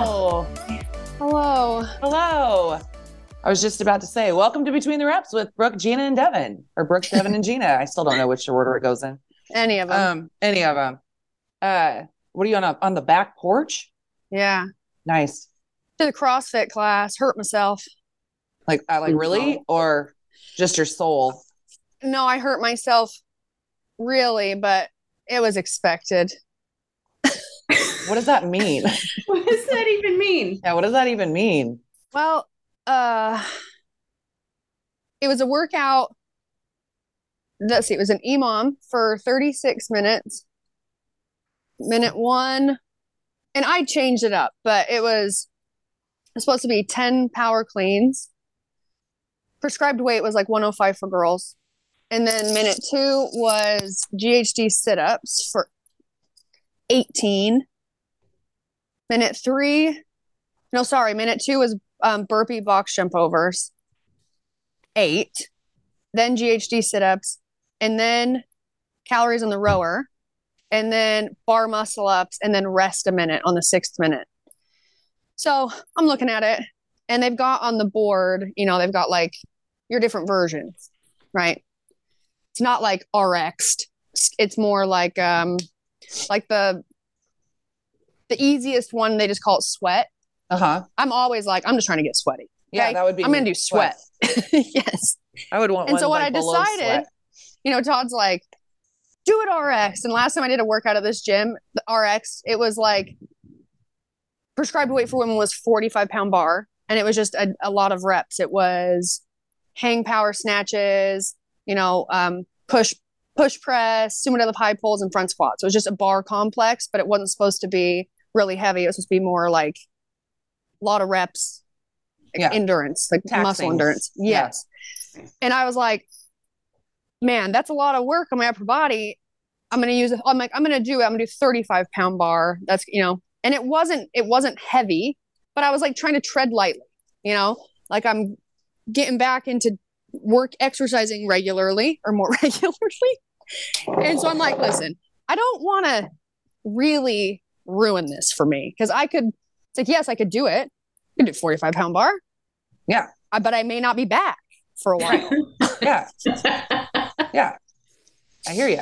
Hello. Hello. Hello. I was just about to say, welcome to Between the Reps with Brooke, Jeanna, and Devin, or Brooke, Devin, and Jeanna. I still don't know which order it goes in. Any of them. Um, any of them. Uh, what are you on a, on the back porch? yeah. Nice. Did a CrossFit class, hurt myself. Like, I like really, or just your soul. No, I hurt myself really, but it was expected. What does that mean? What does that even mean? yeah, what does that even mean? Well, uh it was a workout. Let's see, it was an EMOM for 36 minutes. Minute one. And I changed it up, but it was supposed to be 10 power cleans. Prescribed weight was like 105 for girls. And then minute two was GHD sit-ups for 18. Minute three, no, sorry, minute two was um, burpee box jump overs, eight, then GHD sit ups, and then calories on the rower, and then bar muscle ups, and then rest a minute on the sixth minute. So I'm looking at it, and they've got on the board, you know, they've got like your different versions, right? It's not like RX'd. It's more like um like the the easiest one they just call it sweat. Uh huh. I'm always like, I'm just trying to get sweaty. Yeah, that would be. I'm gonna do sweat. yes. I would want. And so what like I decided, sweat. you know, Todd's like, do it RX. And last time I did a workout at this gym, the RX, it was like prescribed weight for women was 45 pound bar. And it was just a, a lot of reps. It was hang power snatches, you know, um, push push press, sumo deadlift high pulls, and front squats. So it was just a bar complex, but it wasn't supposed to be really heavy. It was supposed to be more like a lot of reps, like Yeah. endurance, like muscle Taxing. endurance. Yeah. Yes. And I was like, man, that's a lot of work on my upper body. I'm gonna use. I'm like, I'm gonna do it. I'm gonna do 35 pound bar. That's you know, and it wasn't it wasn't heavy, but I was like trying to tread lightly, you know, like I'm getting back into work exercising regularly or more regularly. And so I'm like, listen, I don't want to really ruin this for me because I could. It's like, yes, I could do it. I could do 45 pound bar. Yeah. I, but I may not be back for a while. Yeah, yeah. I hear you.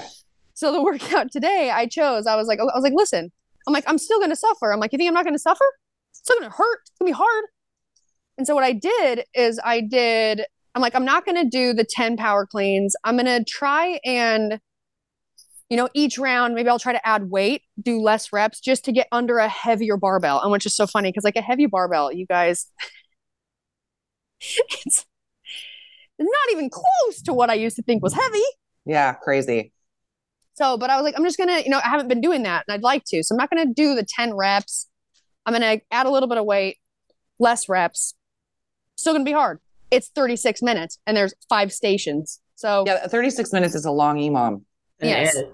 so the workout today I chose, I was like, I was like, listen, I'm like, I'm still gonna suffer. I'm like, you think I'm not gonna suffer? It's still gonna hurt. It's gonna be hard. And so what I did is I did, I'm like, I'm not gonna do the 10 power cleans. I'm gonna try and, you know, each round, maybe I'll try to add weight, do less reps just to get under a heavier barbell. And which is so funny because like a heavy barbell, you guys, it's not even close to what I used to think was heavy. Yeah, crazy. So, but I was like, I'm just gonna, you know, I haven't been doing that and I'd like to. So I'm not gonna do the 10 reps. I'm gonna add a little bit of weight, less reps. Still gonna be hard. It's 36 minutes and there's five stations. So Yeah, 36 minutes is a long EMOM. Yes. is.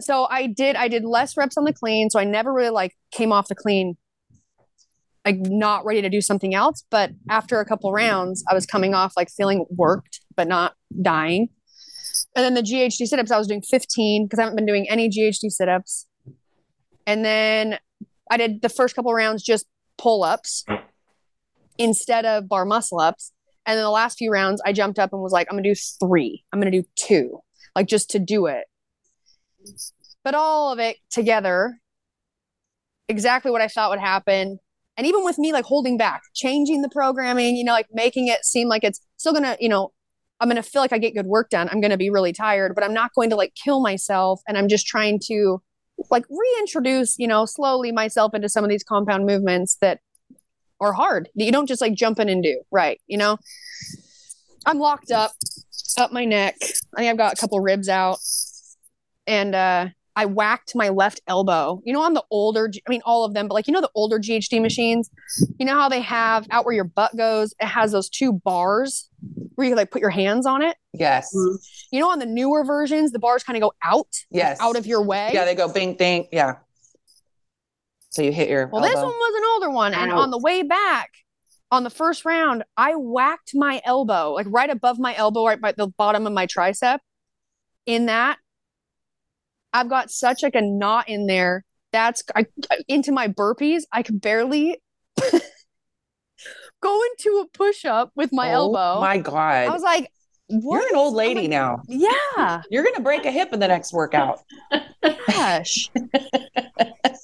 so I did I did less reps on the clean. So I never really like came off the clean like not ready to do something else. But after a couple rounds, I was coming off like feeling worked, but not dying. And then the GHD sit-ups, I was doing 15 because I haven't been doing any GHD sit-ups. And then I did the first couple rounds just pull-ups instead of bar muscle ups. And then the last few rounds, I jumped up and was like, I'm gonna do three. I'm gonna do two, like just to do it. But all of it together, exactly what I thought would happen. And even with me like holding back, changing the programming, you know, like making it seem like it's still gonna, you know, I'm gonna feel like I get good work done. I'm gonna be really tired, but I'm not going to like kill myself. And I'm just trying to like reintroduce, you know, slowly myself into some of these compound movements that are hard that you don't just like jump in and do. Right. You know, I'm locked up up my neck. I think I've got a couple ribs out. And uh I whacked my left elbow. You know, on the older, I mean, all of them, but like, you know, the older GHD machines, you know how they have out where your butt goes, it has those two bars where you like put your hands on it. Yes. You know, on the newer versions, the bars kind of go out, Yes. out of your way. Yeah, they go bing, ding. Yeah. So you hit your. Well, this one was an older one. And on the way back, on the first round, I whacked my elbow, like right above my elbow, right by the bottom of my tricep. In that, I've got such like a knot in there. That's I, into my burpees. I could barely go into a push up with my Oh elbow. My God. I was like, what? You're an old lady like, now. Yeah, You're gonna break a hip in the next workout. gosh.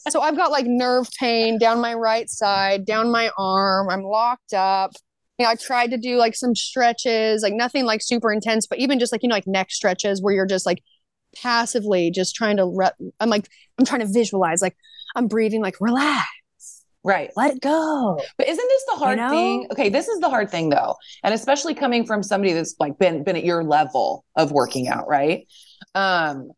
so I've got like nerve pain down my right side, down my arm. I'm locked up. You know, I tried to do like some stretches, like nothing like super intense, but even just like, you know, like neck stretches where you're just like passively just trying to, re- I'm like, I'm trying to visualize, like I'm breathing, like relax, Right. let it go. But isn't this the hard know? thing? Okay, this is the hard thing though. And especially coming from somebody that's like been been at your level of working out, right? Um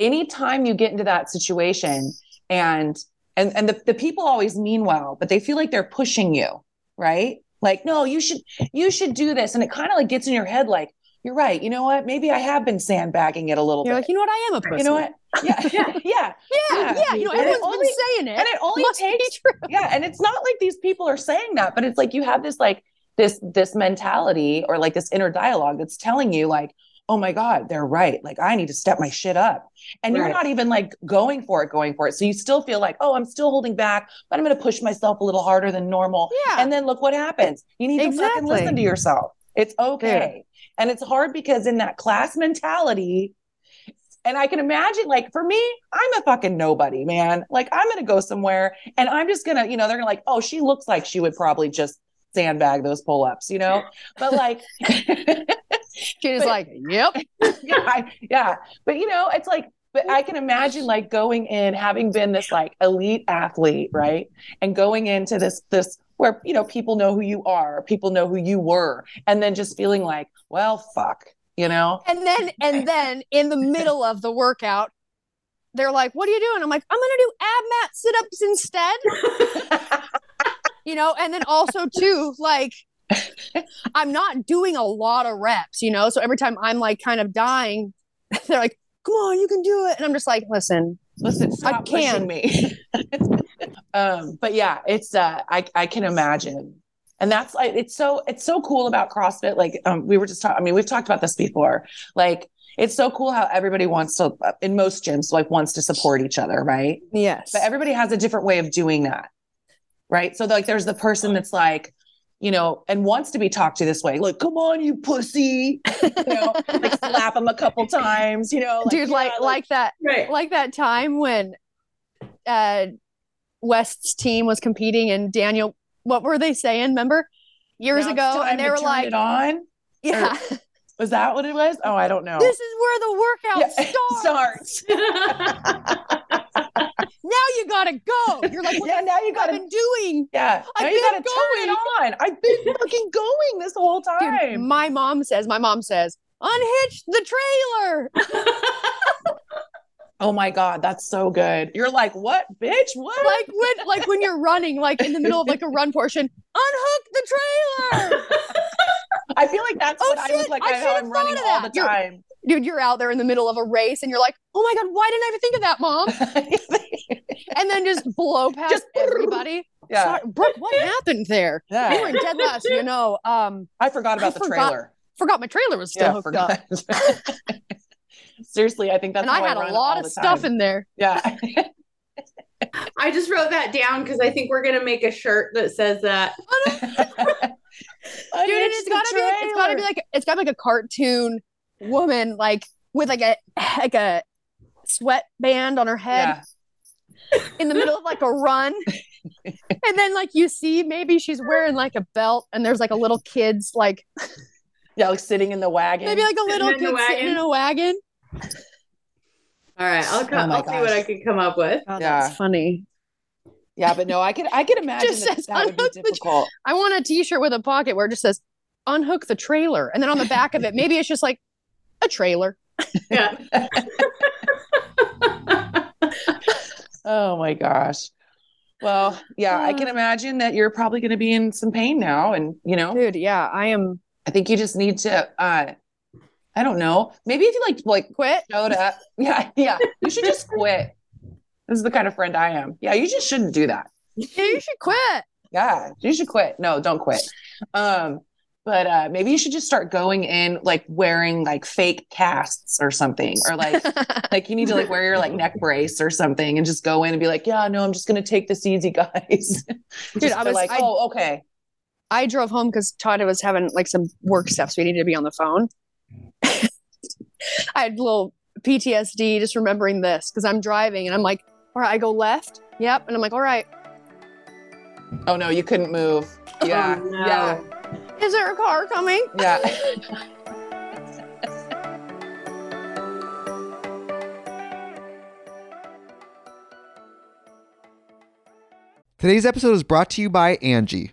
anytime you get into that situation and and and the, the people always mean well, but they feel like they're pushing you, right? Like, no, you should you should do this. And it kind of like gets in your head like, you're right. You know what? Maybe I have been sandbagging it a little You're bit. like, you know what? I am a pussy. you know what? Yeah, yeah, yeah. Yeah, yeah. You know, everyone's only- been saying it. and it only Must takes true. yeah and it's not like these people are saying that but it's like you have this like this this mentality or like this inner dialogue that's telling you like oh my god they're right like i need to step my shit up and you're not even like going for it going for it so you still feel like oh i'm still holding back but i'm going to push myself a little harder than normal Yeah. and then look what happens you need to fucking listen to yourself it's okay and it's hard because in that class mentality and I can imagine, like, for me, I'm a fucking nobody, man. Like, I'm going to go somewhere and I'm just going to, you know, they're going to like, oh, she looks like she would probably just sandbag those pull ups, you know? But like, She's But- like, yep. yeah, I- yeah. But, you know, it's like, but I can imagine like going in, having been this like elite athlete, right? And going into this, this, where, you know, people know who you are, people know who you were, and then just feeling like, well, fuck, you know? And then, and then in the middle of the workout, they're like, "What are you doing?" I'm like, "I'm gonna do ab mat sit ups instead." You know, and then also too, like, I'm not doing a lot of reps. You know, so every time I'm like kind of dying, they're like, "Come on, you can do it," and I'm just like, "Listen, Listen, stop can. pushing me. um, but yeah, it's uh, I I can imagine, and that's like it's so it's so cool about CrossFit. Like um, we were just talking. I mean, we've talked about this before. Like it's so cool how everybody wants to uh, in most gyms like wants to support each other, right? yes, But everybody has a different way of doing that, right? So like, there's the person that's like. You know, and wants to be talked to this way. Like, come on, you pussy. You know, like slap him a couple times. You know, dude, yeah, like, like that, Right. like that time when uh West's team was competing and Daniel, what were they saying? Remember years now ago, and they were like, it on. "Yeah, Was that what it was? Oh, I don't know. this is where the workout starts." starts. Now you gotta go. You're like, "What yeah, now you gotta. been doing?" Yeah, I've now you been gotta turn it on. I've been fucking going this whole Dude, time. my mom says, my mom says, unhitch the trailer. oh my god, that's so good. You're like, what, bitch? What? like when like when you're running, like in the middle of like a run portion, unhook the trailer. I feel like that's Oh, what I shit, look like. I I how I'm running all the You're- time. Dude, you're out there in the middle of a race and you're like, oh my God, why didn't I even think of that, mom? And then just blow past Just- everybody. yeah, Sorry, Brooke, what happened there? Yeah. You were in dead last, you know. Um, I forgot about I the forgot trailer. forgot my trailer was still Yeah, hooked forgot. up. Seriously, I think that's and I how had run a lot of stuff time. in there. Yeah. I just wrote that down because I think we're gonna make a shirt that says that. Dude, it's gotta be it's gotta be like it's gotta be like a cartoon woman like with like a like a sweatband on her head yeah. in the middle of like a run. and then like you see maybe she's wearing like a belt and there's like a little kid's like Yeah, like sitting in the wagon. maybe like a little kid sitting in a wagon. All right, I'll come. Oh I'll see what. I can come up with. Oh, Yeah. that's funny. yeah, but no, I could I could imagine Just that, says that would be unhook the- difficult. I want a t-shirt with a pocket where it just says unhook the trailer. And then on the back of it, maybe it's just like a trailer. Yeah. Oh my gosh. Well, yeah, I can Uh. imagine that you're probably going to be in some pain now and, you know, Dude, yeah, I am I think you just need to uh I don't know. Maybe if you like like quit. showed up. Yeah, yeah. You should just quit. This is the kind of friend I am. Yeah, you just shouldn't do that. You should quit. Yeah, you should quit. No, don't quit. Um, but uh, maybe you should just start going in like wearing like fake casts or something, or like like you need to like wear your like neck brace or something, and just go in and be like, yeah, no, I'm just gonna take this easy, guys. Dude, I was- like, I- oh, okay. I drove home because Todd was having like some work stuff, so we needed to be on the phone. I had a little PTSD just remembering this because I'm driving and I'm like, all right, I go left. Yep. And I'm like, all right, Oh no, you couldn't move. Oh, yeah, Oh, no. yeah, is there a car coming? yeah. Today's episode is brought to you by Angie.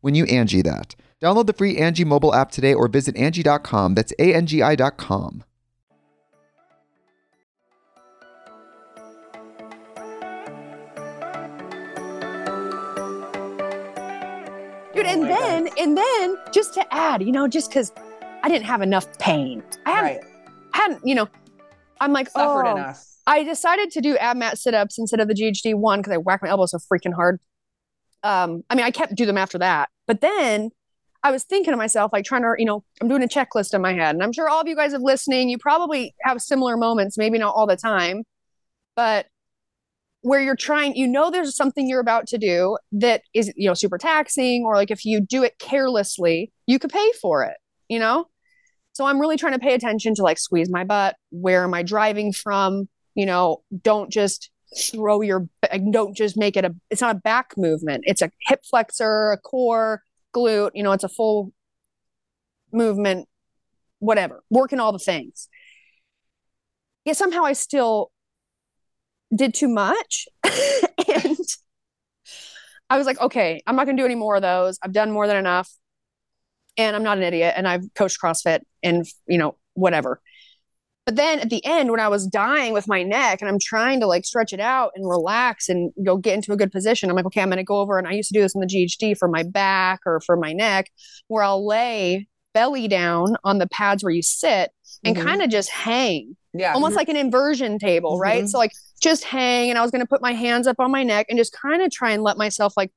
when you Angie that. Download the free Angie mobile app today or visit Angie.com. That's A-N-G-I dot com. Dude, and oh my then, and then just to add, you know, just because I didn't have enough pain. I hadn't, Right. hadn't, you know, I'm like, Suffered oh, enough. I decided to do ab mat sit ups instead of the GHD one because I whacked my elbow so freaking hard. Um, I mean, I kept do them after that, but then I was thinking to myself, like trying to, you know, I'm doing a checklist in my head, and I'm sure all of you guys have listening. You probably have similar moments, maybe not all the time, but where you're trying, you know, there's something you're about to do that is, you know, super taxing, or like if you do it carelessly, you could pay for it, you know. So I'm really trying to pay attention to like squeeze my butt. Where am I driving from? you know don't just throw your don't just make it a it's not a back movement. It's a hip flexor a core glute you know it's a full movement whatever working all the things. Yet somehow i still did too much. And i was like okay i'm not going to do any more of those. I've done more than enough. And i'm not an idiot. And i've coached crossfit and you know whatever but then at the end, when I was dying with my neck and I'm trying to like stretch it out and relax and go get into a good position, I'm like, okay, I'm going to go over. And I used to do this in the GHD for my back or for my neck, where I'll lay belly down on the pads where you sit and Mhm. kind of just hang, Yeah. almost like an inversion table, right? Mhm. So, like, just hang. And I was going to put my hands up on my neck and just kind of try and let myself like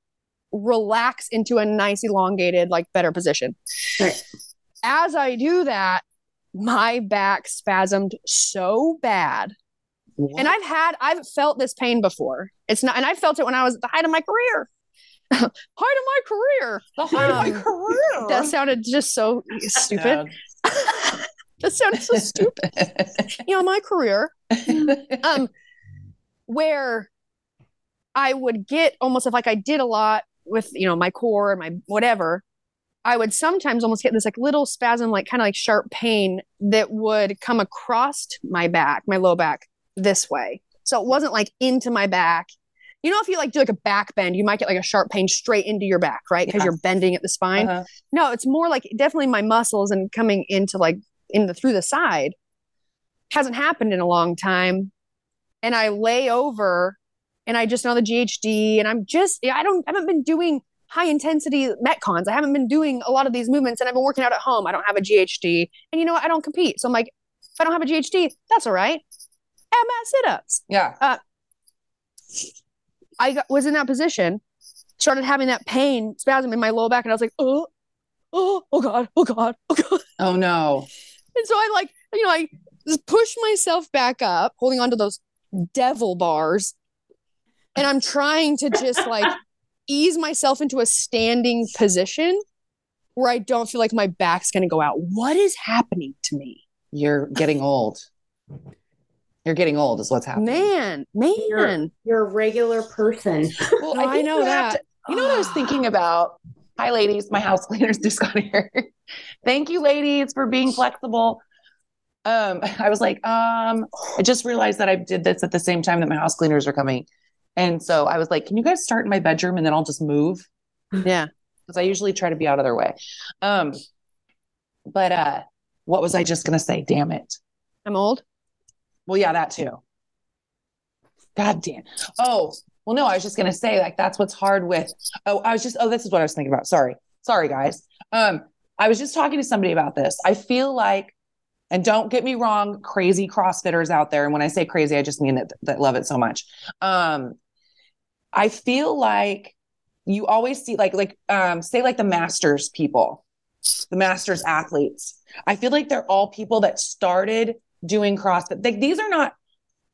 relax into a nice, elongated, like better position. Right. As I do that, my back spasmed so bad. What? And I've had, I've felt this pain before. It's not, and I felt it when I was at the height of my career. height of my career. the height of my um, career. That sounded just so stupid. that sounded so stupid. You know, my career. Um, where I would get almost if like I did a lot with, you know, my core and my whatever, I would sometimes almost get this like little spasm, like kind of like sharp pain that would come across my back, my low back this way. So it wasn't like into my back. You know, if you like do like a back bend, you might get like a sharp pain straight into your back, right? Because Yeah. you're bending at the spine. Uh-huh. No, it's more like definitely my muscles and coming into like in the through the side hasn't happened in a long time. And I lay over and I just know the GHD and I'm just I don't I haven't been doing high intensity metcons. I haven't been doing a lot of these movements and I've been working out at home. I don't have a GHD. And you know what? I don't compete. So I'm like, if I don't have a GHD, that's all right. Ab mat sit-ups. Yeah. Uh, I got, was in that position, started having that pain spasm in my low back, and I was like, oh, oh, oh god, oh god, oh god. Oh no. And so I like, you know, I just push myself back up, holding onto those devil bars, and I'm trying to just like ease myself into a standing position where I don't feel like my back's going to go out. What is happening to me? You're getting old. You're getting old, is what's happening. Man, man. You're a regular person. Well, No, I think know that. to- you know what I was thinking about? Hi, ladies. My house cleaners just got here. Thank you, ladies, for being flexible. Um, I was like, um, I just realized that I did this at the same time that my house cleaners are coming. And so I was like, can you guys start in my bedroom and then I'll just move? Yeah. Because I usually try to be out of their way. Um, but uh, what was I just gonna say? Damn it. I'm old. Well, yeah, that too. God damn. Oh, well, no, I was just gonna say, like, that's what's hard with. Oh, I was just. Oh, this is what I was thinking about. Sorry, sorry, guys. Um, I was just talking to somebody about this. I feel like, and don't get me wrong, crazy CrossFitters out there. And when I say crazy, I just mean that that love it so much. Um, I feel like you always see like like um say like the masters people, the masters athletes. I feel like they're all people that started doing CrossFit. Like these are not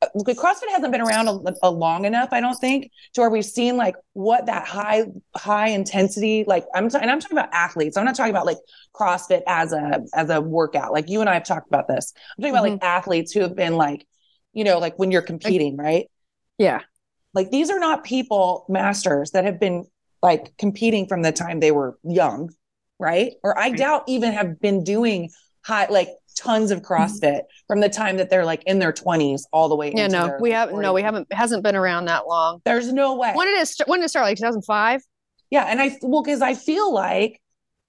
uh, CrossFit hasn't been around a, a long enough, I don't think, to where we've seen like what that high high intensity like I'm t- and I'm talking about athletes. I'm not talking about like CrossFit as a as a workout. Like you and I have talked about this. I'm talking about like athletes who have been like, you know, like when you're competing, right? Yeah. Like these are not people masters that have been like competing from the time they were young, right? Or I doubt even have been doing high like tons of mm-hmm. CrossFit from the time that they're like in their 20s all the way Yeah. No, we haven't. no, we haven't. Hasn't been around that long. There's no way. When did it? St- when did it start? Like 2005. Yeah, and I well because I feel like,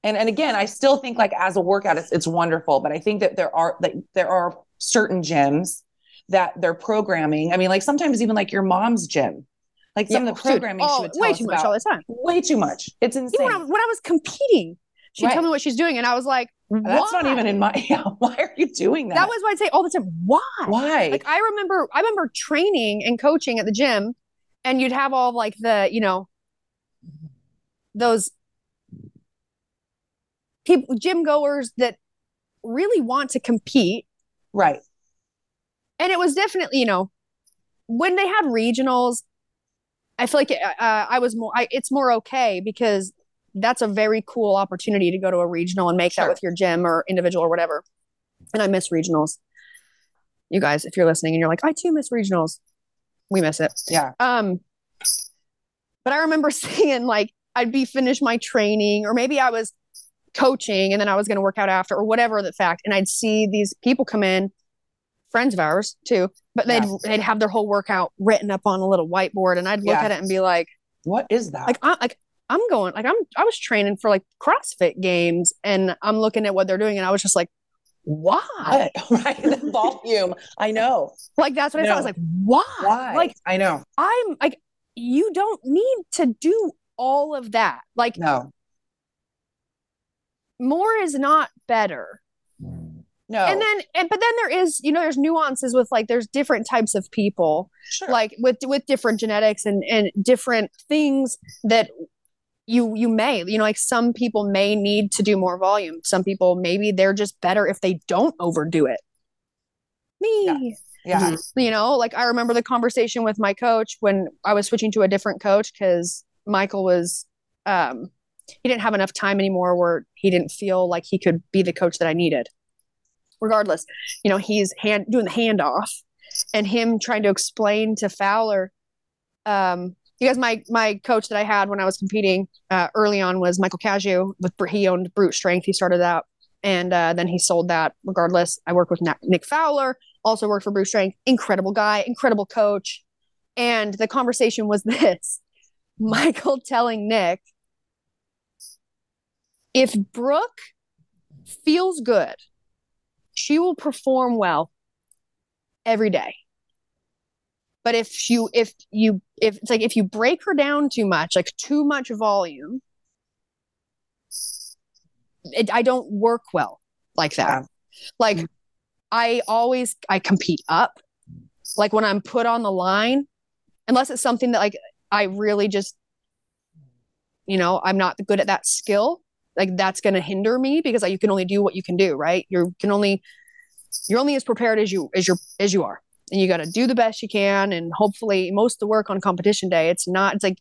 and and again, I still think like as a workout, it's it's wonderful, but I think that there are that there are certain gyms that they're programming. I mean, like sometimes even like your mom's gym, like some Yeah, of the oh, dude, programming she oh, would tell way too much about. all the time. way too much. It's Even insane. when I, was- when I was competing, she'd Right. tell me what she's doing, and I was like, That's not even in my. Yeah, why are you doing that? That was what I'd say all the time. Why? why. Like I remember, I remember training and coaching at the gym, and you'd have all like the, you know, those people, gym goers that really want to compete. right. And it was definitely, you know, when they had regionals, I feel like it, uh, I was more, I, it's more okay because that's a very cool opportunity to go to a regional and make Sure. that with your gym or individual or whatever. And I miss regionals. You guys, if you're listening and you're like, I too miss regionals, we miss it. Yeah. Um, but I remember seeing like I'd be finished my training, or maybe I was coaching and then I was going to work out after, or whatever the fact, and I'd see these people come in, friends of ours too, but they'd Yeah. they'd have their whole workout written up on a little whiteboard, and I'd look Yeah. at it and be like, What is that? like I'm like I'm going like I'm I was training for like CrossFit games, and I'm looking at what they're doing, and I was just like, why? right. The volume. I know. Like that's what I, I thought. I was like, why? Why? Like I know. I'm like, you don't need to do all of that. Like, No. more is not better. No. And then, and but then there is, you know, there's nuances with like there's different types of people, sure. like with with different genetics and and different things that you you may, you know, like some people may need to do more volume. Some people maybe they're just better if they don't overdo it. Me. yeah. you know like i remember the conversation with my coach when i was switching to a different coach because michael was um he didn't have enough time anymore where he didn't feel like he could be the coach that i needed regardless you know he's hand doing the handoff and him trying to explain to fowler um guys my my coach that i had when i was competing uh, early on was michael Cazayoux with he owned brute strength he started that and uh, then he sold that regardless i worked with nick fowler also worked for Brute Strength. Incredible guy, incredible coach. And the conversation was this Michael telling Nick, if Brooke feels good, she will perform well every day. But if you, if you, if it's like if you break her down too much, like too much volume, it, I don't work well like that. Like I always I compete up. Like when I'm put on the line, unless it's something that like I really just, you know, I'm not good at that skill. Like that's going to hinder me because like, you can only do what you can do, right? You can only, you're only as prepared as you as you as you are, and you got to do the best you can. And hopefully, most of the work on competition day, it's not. It's like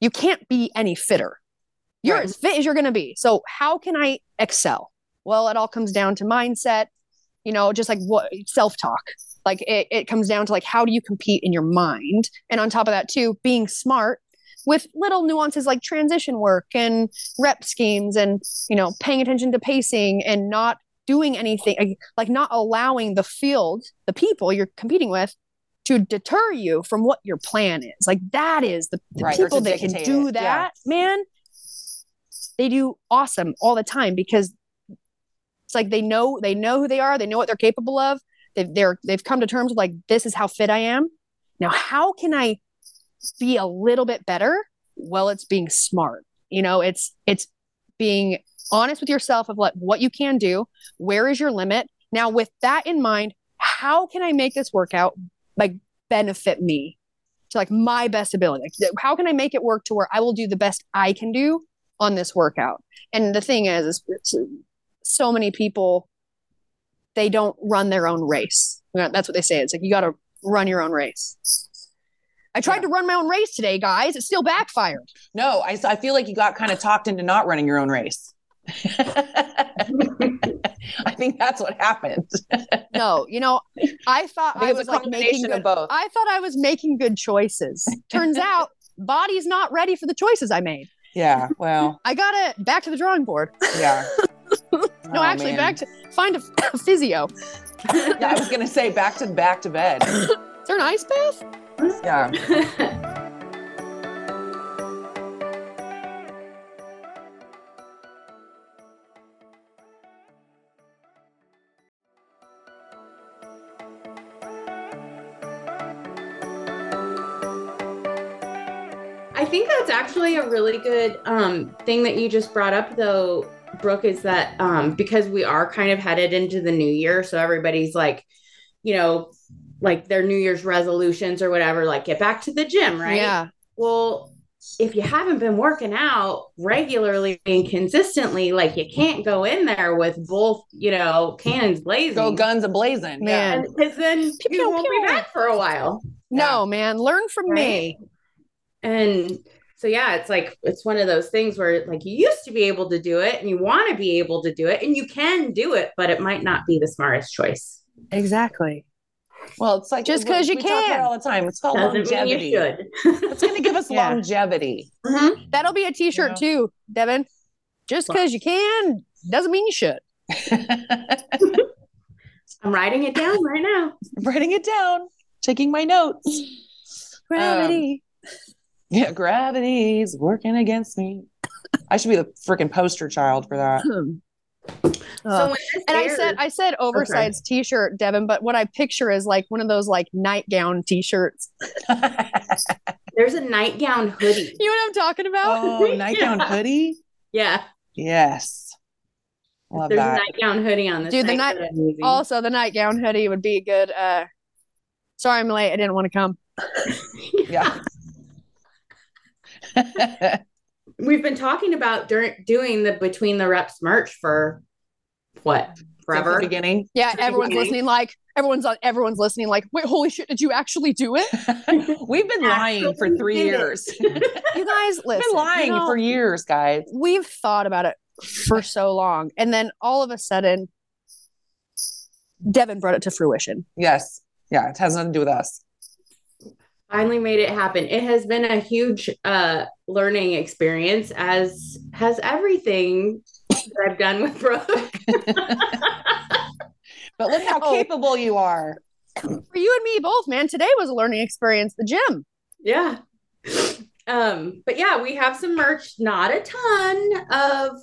you can't be any fitter. You're Right. as fit as you're going to be. So how can I excel? Well, it all comes down to mindset. You know, just like what self talk like it, it comes down to like how do you compete in your mind and on top of that too being smart with little nuances like transition work and rep schemes and you know paying attention to pacing and not doing anything like- not allowing the field the people you're competing with to deter you from what your plan is. Like that is the, the Right, people that can do it, yeah. that man they do awesome all the time because it's like they know they know who they are they know what they're capable of. They've they're they've come to terms with like this is how fit i am. Now how can i be a little bit better well it's being smart. You know it's it's being honest with yourself of like what you can do where is your limit? Now with that in mind how can i make this workout like benefit me to like my best ability? How can i make it work to where i will do the best i can do on this workout? And the thing is, is so many people they don't run their own race. That's what they say. It's like you got to run your own race i tried Yeah. to run my own race today guys it still backfired No, I, I feel like you got kind of talked into not running your own race. I think that's what happened. no you know i thought I i, was like making good of both. i thought i was making good choices turns out body's not ready for the choices i made yeah. Well, i gotta back to the drawing board yeah. no Oh, actually man. back to find a, a physio Yeah, I was gonna say back to back to bed. is there an ice bath Yeah. I think that's actually a really good um, thing that you just brought up, though, Brooke, is that um, because we are kind of headed into the new year. So everybody's like, you know, like their New Year's resolutions or whatever, like get back to the gym, right? yeah Well, if you haven't been working out regularly and consistently, like you can't go in there with both, you know, cannons blazing. Go guns a blazing. Man. Because then Pew, you pew, won't pew. be back for a while. no man learn from me And so yeah, it's like it's one of those things where like you used to be able to do it and you want to be able to do it and you can do it, but it might not be the smartest choice. exactly Well, it's like just because you we talk about can. it all the time. It's called Doesn't longevity. you should. It's gonna give us Yeah. longevity. Mhm. That'll be a t-shirt know? too, Devin. Just because you can doesn't mean you should. I'm writing it down right now. I'm writing it down, taking my notes. Gravity. Yeah, gravity's working against me. I should be the freaking poster child for that. Uh, so when this and I said I said oversized t-shirt, Devin, but what I picture is like one of those like nightgown t-shirts. there's a nightgown hoodie. You know what I'm talking about? oh, nightgown Yeah. hoodie. Yeah. Yes, love There's that. a nightgown hoodie on this. Dude, the night night- that I'm using. Also, the nightgown hoodie would be a good uh sorry I'm late. I didn't want to come. yeah. We've been talking about during doing the between the reps merch for what Since the forever. beginning. Yeah, the everyone's beginning. listening like everyone's on everyone's listening like, wait, holy shit, did you actually do it? We've been lying for three Absolutely did it. years. You guys We've listen. been lying you know, for years, guys. we've thought about it for so long. And then all of a sudden, Devin brought it to fruition. Yes. Yeah, it has nothing to do with us. Finally made it happen. It has been a huge uh learning experience, as has everything that I've done with Brooke. But look how Oh. capable you are. For you and me both, man, today was a learning experience. The gym. yeah. Um, but yeah, we have some merch, not a ton of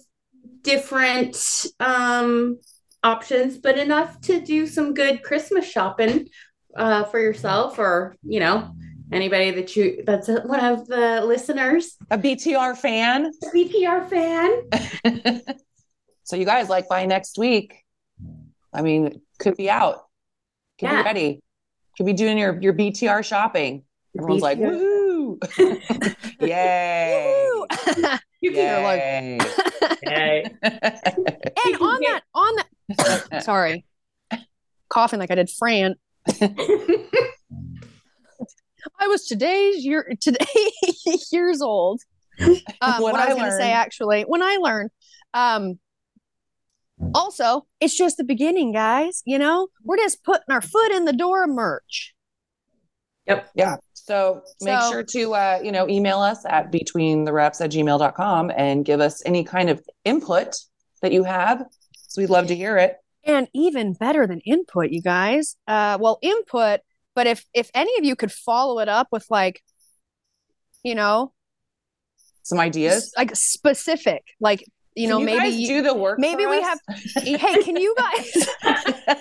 different um options, but enough to do some good Christmas shopping uh for yourself or you know anybody that you that's one of the listeners, A BTR fan. a BTR fan. so you guys like by next week. I mean, could be out. Could Yeah. be ready. Could be doing your your BTR shopping. Everyone's like, Beef woo! Yay! You can like- Yay. Yay. and on that, on that, sorry, coughing like I did Fran. I was today's year today years old. Um, When what I I was going to say actually, when I learned, um, also it's just the beginning, guys. You know, we're just putting our foot in the door of merch. Yep. Yeah. So make So- sure to uh, you know, email us at between the reps at gmail.com and give us any kind of input that you have. So we'd love to hear it. and even better than input you guys uh well input but if if any of you could follow it up with like you know Some ideas. like specific like you Can know maybe guys you- do the work. maybe for we us? hey can you guys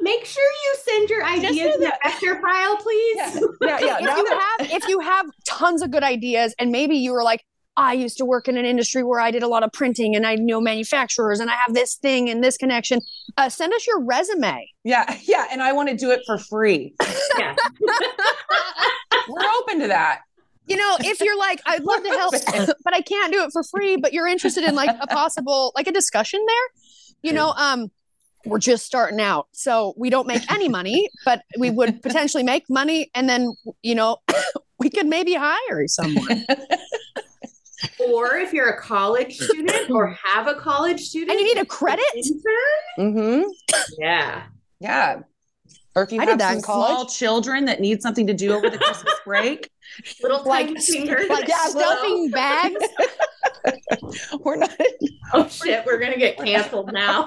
Make sure you send your ideas in the vector file, please. yeah, yeah, yeah. if Now you have if you have tons of good ideas and maybe you were like I used to work in an industry where I did a lot of printing and I know manufacturers and I have this thing and this connection. Uh, send us your resume. yeah, yeah, and I want to do it for free. Yeah. We're open to that. you know, if you're like, I'd love to help, but I can't do it for free, but you're interested in like a possible, like a discussion there, you know, um, we're just starting out. So we don't make any money, but we would potentially make money. And then, you know, we could maybe hire someone. Or if you're a college student or have a college student And you need a credit? intern, hmm yeah. Yeah. Or if you I did have that some small children that need something to do over the Christmas break, Little Like- fingers. Like Yeah, stuffing bags. we're not. Oh shit, we're gonna get canceled now.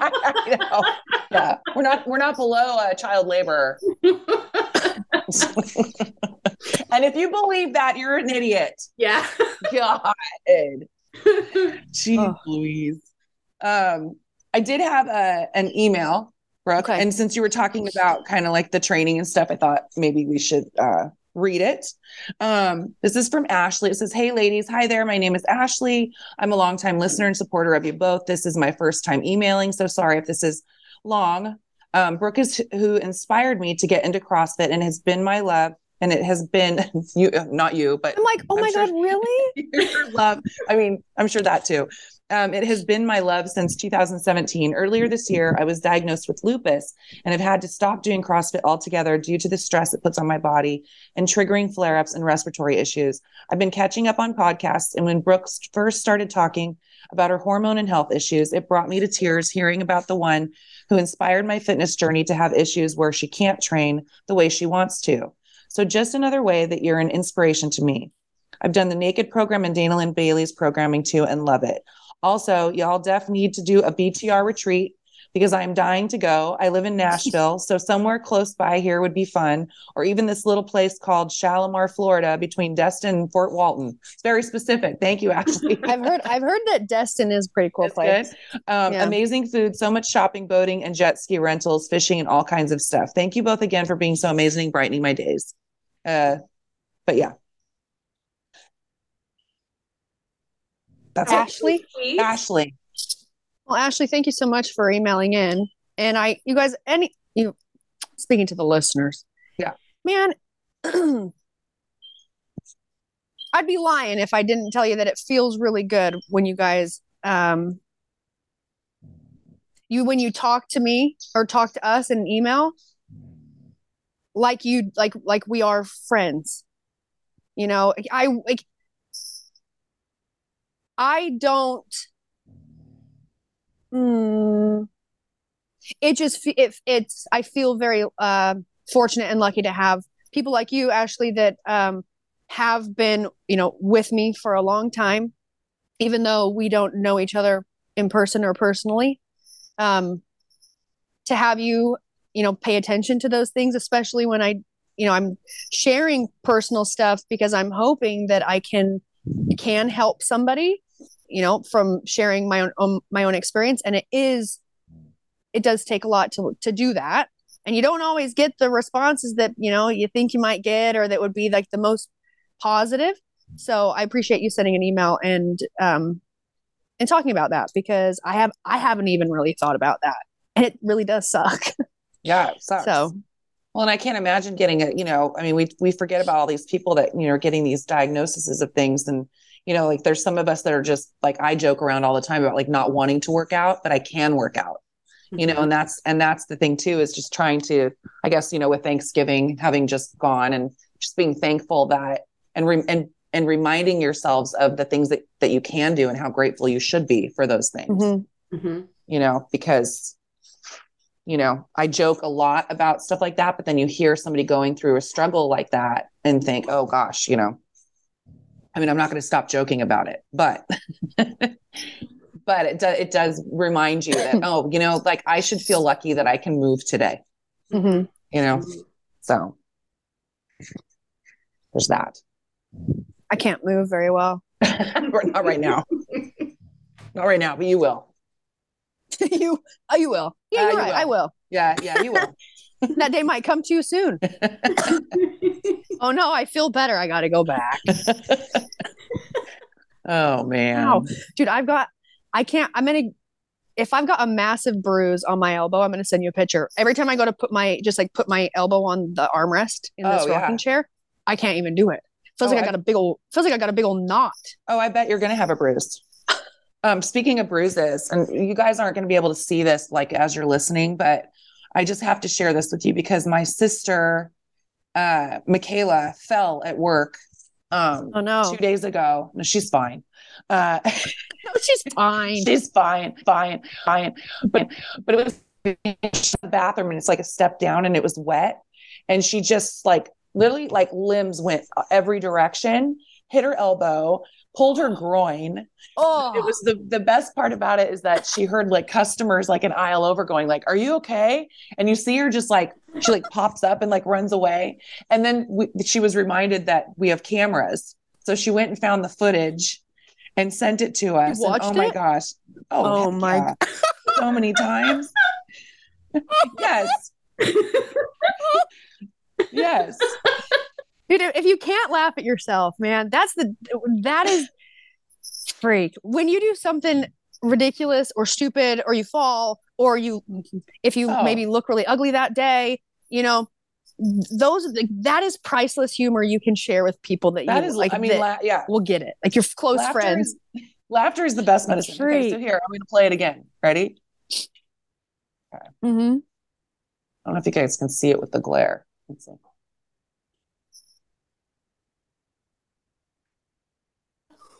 Yeah, we're not. We're not below uh, child labor. and if you believe that, you're an idiot. yeah. God, jeez, Ugh. Louise. Um, I did have a an email, Brooke, Okay. and since you were talking about kind of like the training and stuff, I thought maybe we should uh, read it. Um, this is from Ashley. It says, "Hey, ladies, hi there. My name is Ashley. I'm a longtime listener and supporter of you both. This is my first time emailing, so sorry if this is long. Um, Brooke is who inspired me to get into CrossFit and has been my love." And it has been you, not you, but I'm like, oh I'm my sure- God, really? your love. I mean, I'm sure that too. Um, it has been my love since 2017. Earlier this year, I was diagnosed with lupus and have had to stop doing CrossFit altogether due to the stress it puts on my body and triggering flare ups and respiratory issues. I've been catching up on podcasts, and when Brooks first started talking about her hormone and health issues, it brought me to tears hearing about the one who inspired my fitness journey to have issues where she can't train the way she wants to. So, just another way that you're an inspiration to me. I've done the Naked program and Dana Linn Bailey's programming too and love it. Also, y'all def need to do a BTR retreat because I'm dying to go. I live in Nashville, so somewhere close by here would be fun, or even this little place called Shalimar, Florida, between Destin and Fort Walton. It's very specific. Thank you, Ashley. I've heard, I've heard that Destin is a pretty cool place. Um, Yeah. Amazing food, so much shopping, boating, and jet ski rentals, fishing, and all kinds of stuff. Thank you both again for being so amazing, brightening my days. Uh, but yeah, that's. Ashley? Sweet. Ashley. Well, Ashley, thank you so much for emailing in. And I, you guys, any, you, speaking to the listeners, Yeah. man, I'd be lying if I didn't tell you that it feels really good when you guys, um, you when you talk to me or talk to us in an email, like you, like like we are friends. You know, I like, I don't. Mm, it just it, it's I feel very uh, fortunate and lucky to have people like you, Ashley, that um, have been you know with me for a long time, even though we don't know each other in person or personally. Um, to have you you know pay attention to those things, especially when I you know I'm sharing personal stuff because I'm hoping that I can can help somebody you know from sharing my own um, my own experience. And it is it does take a lot to to do that. And you don't always get the responses that you know you think you might get or that would be like the most positive. So i appreciate you sending an email and um and talking about that because i have i haven't even really thought about that. And it really does suck. Yeah, it sucks. so. Well, and I can't imagine getting it, you know, I mean, we we forget about all these people that, you know, are getting these diagnoses of things and you know, like there's some of us that are just like I joke around all the time about like not wanting to work out, but I can work out. You know, Mhm. and that's and that's the thing too is just trying to I guess, you know, with Thanksgiving having just gone and just being thankful that and re- and and reminding yourselves of the things that that you can do and how grateful you should be for those things Mhm. Mhm. you know, because, you know, I joke a lot about stuff like that, but then you hear somebody going through a struggle like that and think, oh gosh, you know, I mean, I'm not going to stop joking about it, but, but it does, it does remind you that, oh, you know, like I should feel lucky that I can move today, Mhm. you know? So there's that. I can't move very well. not right now. Not right now, but you will. you, oh, you will. Yeah, Uh, you're you right. will. I will. Yeah, yeah, you will. That day might come too soon. Oh no, I feel better. I got to go back. oh man. Wow. Dude, I've got, I can't, I'm going to, if I've got a massive bruise on my elbow, I'm going to send you a picture. Every time I go to put my, just like put my elbow on the armrest in this Oh, yeah. rocking chair, I can't even do it. Feels Oh, like I I- got a big old, feels like I got a big old knot. Oh, I bet you're going to have a bruise. Um, speaking of bruises, and you guys aren't going to be able to see this like as you're listening, but I just have to share this with you because my sister, uh, Michaela, fell at work um, Oh no. two days ago. No, she's fine. Uh, She's fine. she's fine, fine, fine. But but it was the bathroom and it's like a step down and it was wet, and she just like literally like limbs went every direction, hit her elbow, pulled her groin. Oh, It was the the best part about it is that she heard like customers like an aisle over going like, "Are you okay?" And you see her just like she like pops up and like runs away, and then we, she was reminded that we have cameras, so she went and found the footage and sent it to us. And, oh my gosh! Oh, Oh my yeah. so many times. yes, yes. Dude, if you can't laugh at yourself, man, that's the that is freak. When you do something ridiculous or stupid, or you fall, or you if you Oh. maybe look really ugly that day, you know, those that is priceless humor you can share with people that, That you is like. I mean, la- yeah. will get it, like your close Laughter friends. is- laughter is the best medicine. Okay, so here I'm going to play it again. Ready? Okay. Mm-hmm. I don't know if you guys can see it with the glare.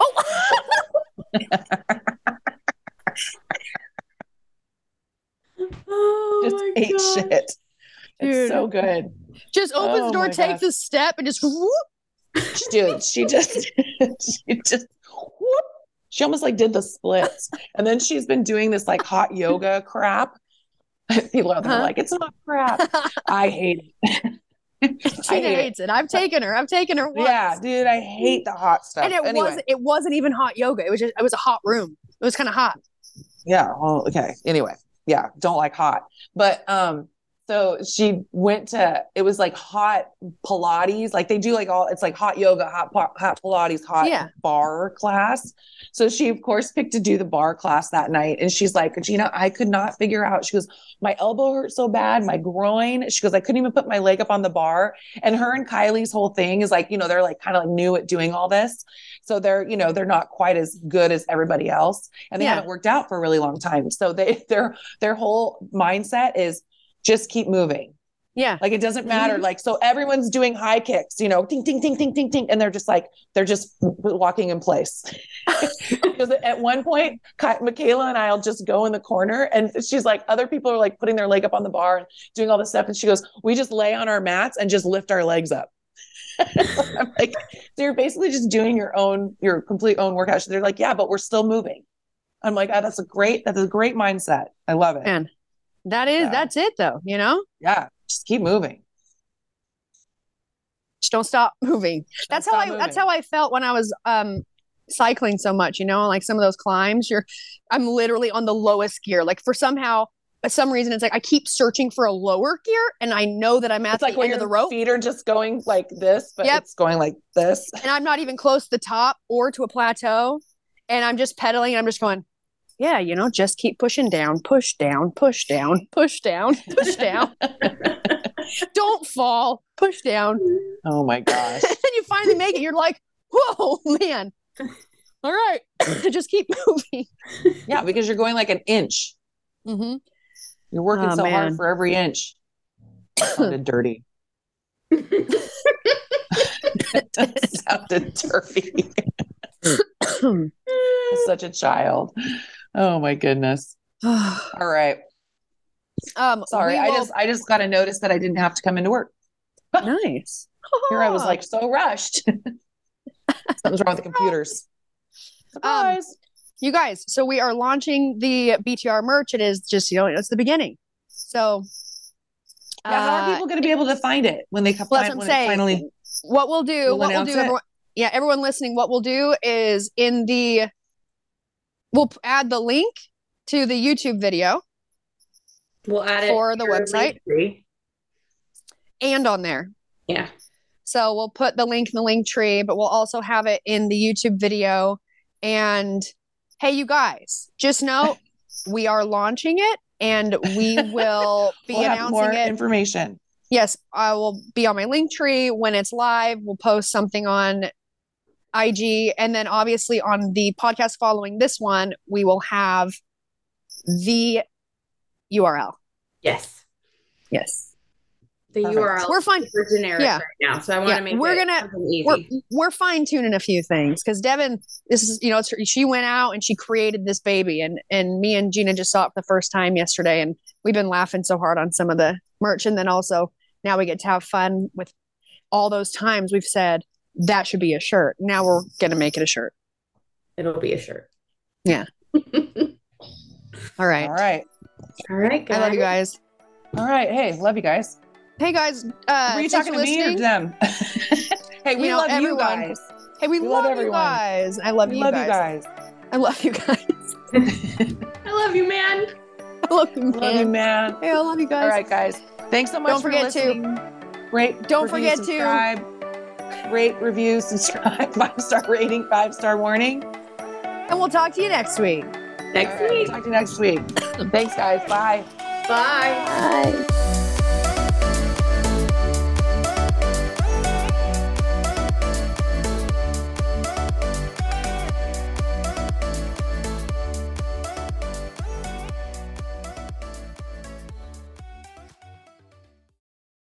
Oh, oh Just ate gosh. shit. Dude. It's so good. just opens Oh the door, takes the step, and just whoop. Dude, she just she just whoop. She almost like did the splits. And then she's been doing this like hot yoga crap. People out there are Huh? like, it's not crap. I hate it. she I hate it. hates it. I've taken her. I've taken her once. Yeah, dude, I hate the hot stuff. and it anyway, wasn't it wasn't even hot yoga it was just it was a hot room it was kind of hot yeah well okay anyway yeah don't like hot but um so she went to it was like hot pilates like they do like all it's like hot yoga hot hot pilates hot Yeah. barre class so she of course picked to do the barre class that night and she's like Jeanna i could not figure out she goes my elbow hurt so bad my groin she goes i couldn't even put my leg up on the bar and her and kylie's whole thing is like you know they're like kind of like new at doing all this so they're you know they're not quite as good as everybody else and they Yeah. haven't worked out for a really long time so they their their whole mindset is just keep moving. Yeah. Like it doesn't matter. Mm-hmm. Like so everyone's doing high kicks you know ting ting ting ting ting ting and they're just like they're just walking in place. Because at one point michaela and i'll just go in the corner and she's like other people are like putting their leg up on the bar and doing all this stuff and she goes we just lay on our mats and just lift our legs up. I'm like so you're basically just doing your own your complete own workout. So they're like yeah but we're still moving. I'm like oh, that's a great that's a great mindset. I love it. Man that is Yeah. that's it though you know? Yeah just keep moving. Just don't stop moving. That's how stop i that's how i felt when i was um cycling so much you know like some of those climbs you're i'm literally on the lowest gear. Like for somehow for some reason it's like i keep searching for a lower gear and i know that i'm at it's like the when end of the rope. feet are just going like this, but Yep. it's going like this. and i'm not even close to the top or to a plateau. And i'm just pedaling and i'm just going yeah you know just keep pushing down push down push down push down push down Don't fall. Push down. Oh my gosh. and you finally make it. You're like, whoa, man. All right. Just keep moving. Yeah, because you're going like an inch. Mm-hmm. You're working Oh, so hard for every inch. Sounded dirty. Sounded dirty. Such a child. Oh my goodness. All right. um, Sorry. we I just I just got to notice that I didn't have to come into work. nice. Here I was like so rushed. Something's wrong with the computers. Surprise. you guys, so we are launching the BTR merch. It is just, you know, it's the beginning. So, yeah, how uh, are people going to be able to find it when they come well, that's find what when I'm it saying. finally what we'll do, We'll what we'll do, everyone, yeah, everyone listening, what we'll do is in the, we'll add the link to the YouTube video We'll add it For the website? Linktree. and on there. Yeah. So we'll put the link in the Linktree, but we'll also have it in the YouTube video. And hey, you guys, just know we are launching it and we will be we'll announcing more it. information. yes, I will be on my Linktree when it's live. We'll post something on IG. And then obviously on the podcast following this one, we will have the URL. Yes. Yes. The Perfect. URL We're fine. for generic Yeah. right now, so I want to Yeah, make we're it gonna- something easy. we're we're fine tuning a few things because Devin, this is you know, it's her, she went out and she created this baby, and and me and Jeanna just saw it for the first time yesterday, and we've been laughing so hard on some of the merch, and then also now we get to have fun with all those times we've said that should be a shirt. Now we're gonna make it a shirt. It'll be a shirt. Yeah. All right, All right. All right, guys. I love you guys. All right. Hey, love you guys. Hey guys, uh, Were you talking for to me or them? hey, we You know, love everyone. you guys. Hey, we, We love, love you guys. I love, We you, love guys. you guys. I love you guys. I love you, man. I love you, Love you, man. man. Hey, I love you guys. All right, guys. Thanks so much Don't for forget to- listening. Rate, Don't review, forget to- subscribe. Rate, review, subscribe, five star rating, five star warning. And we'll talk to you next week. Next All right, week. Talk to you next week. Thanks, guys. Bye. Bye. Bye.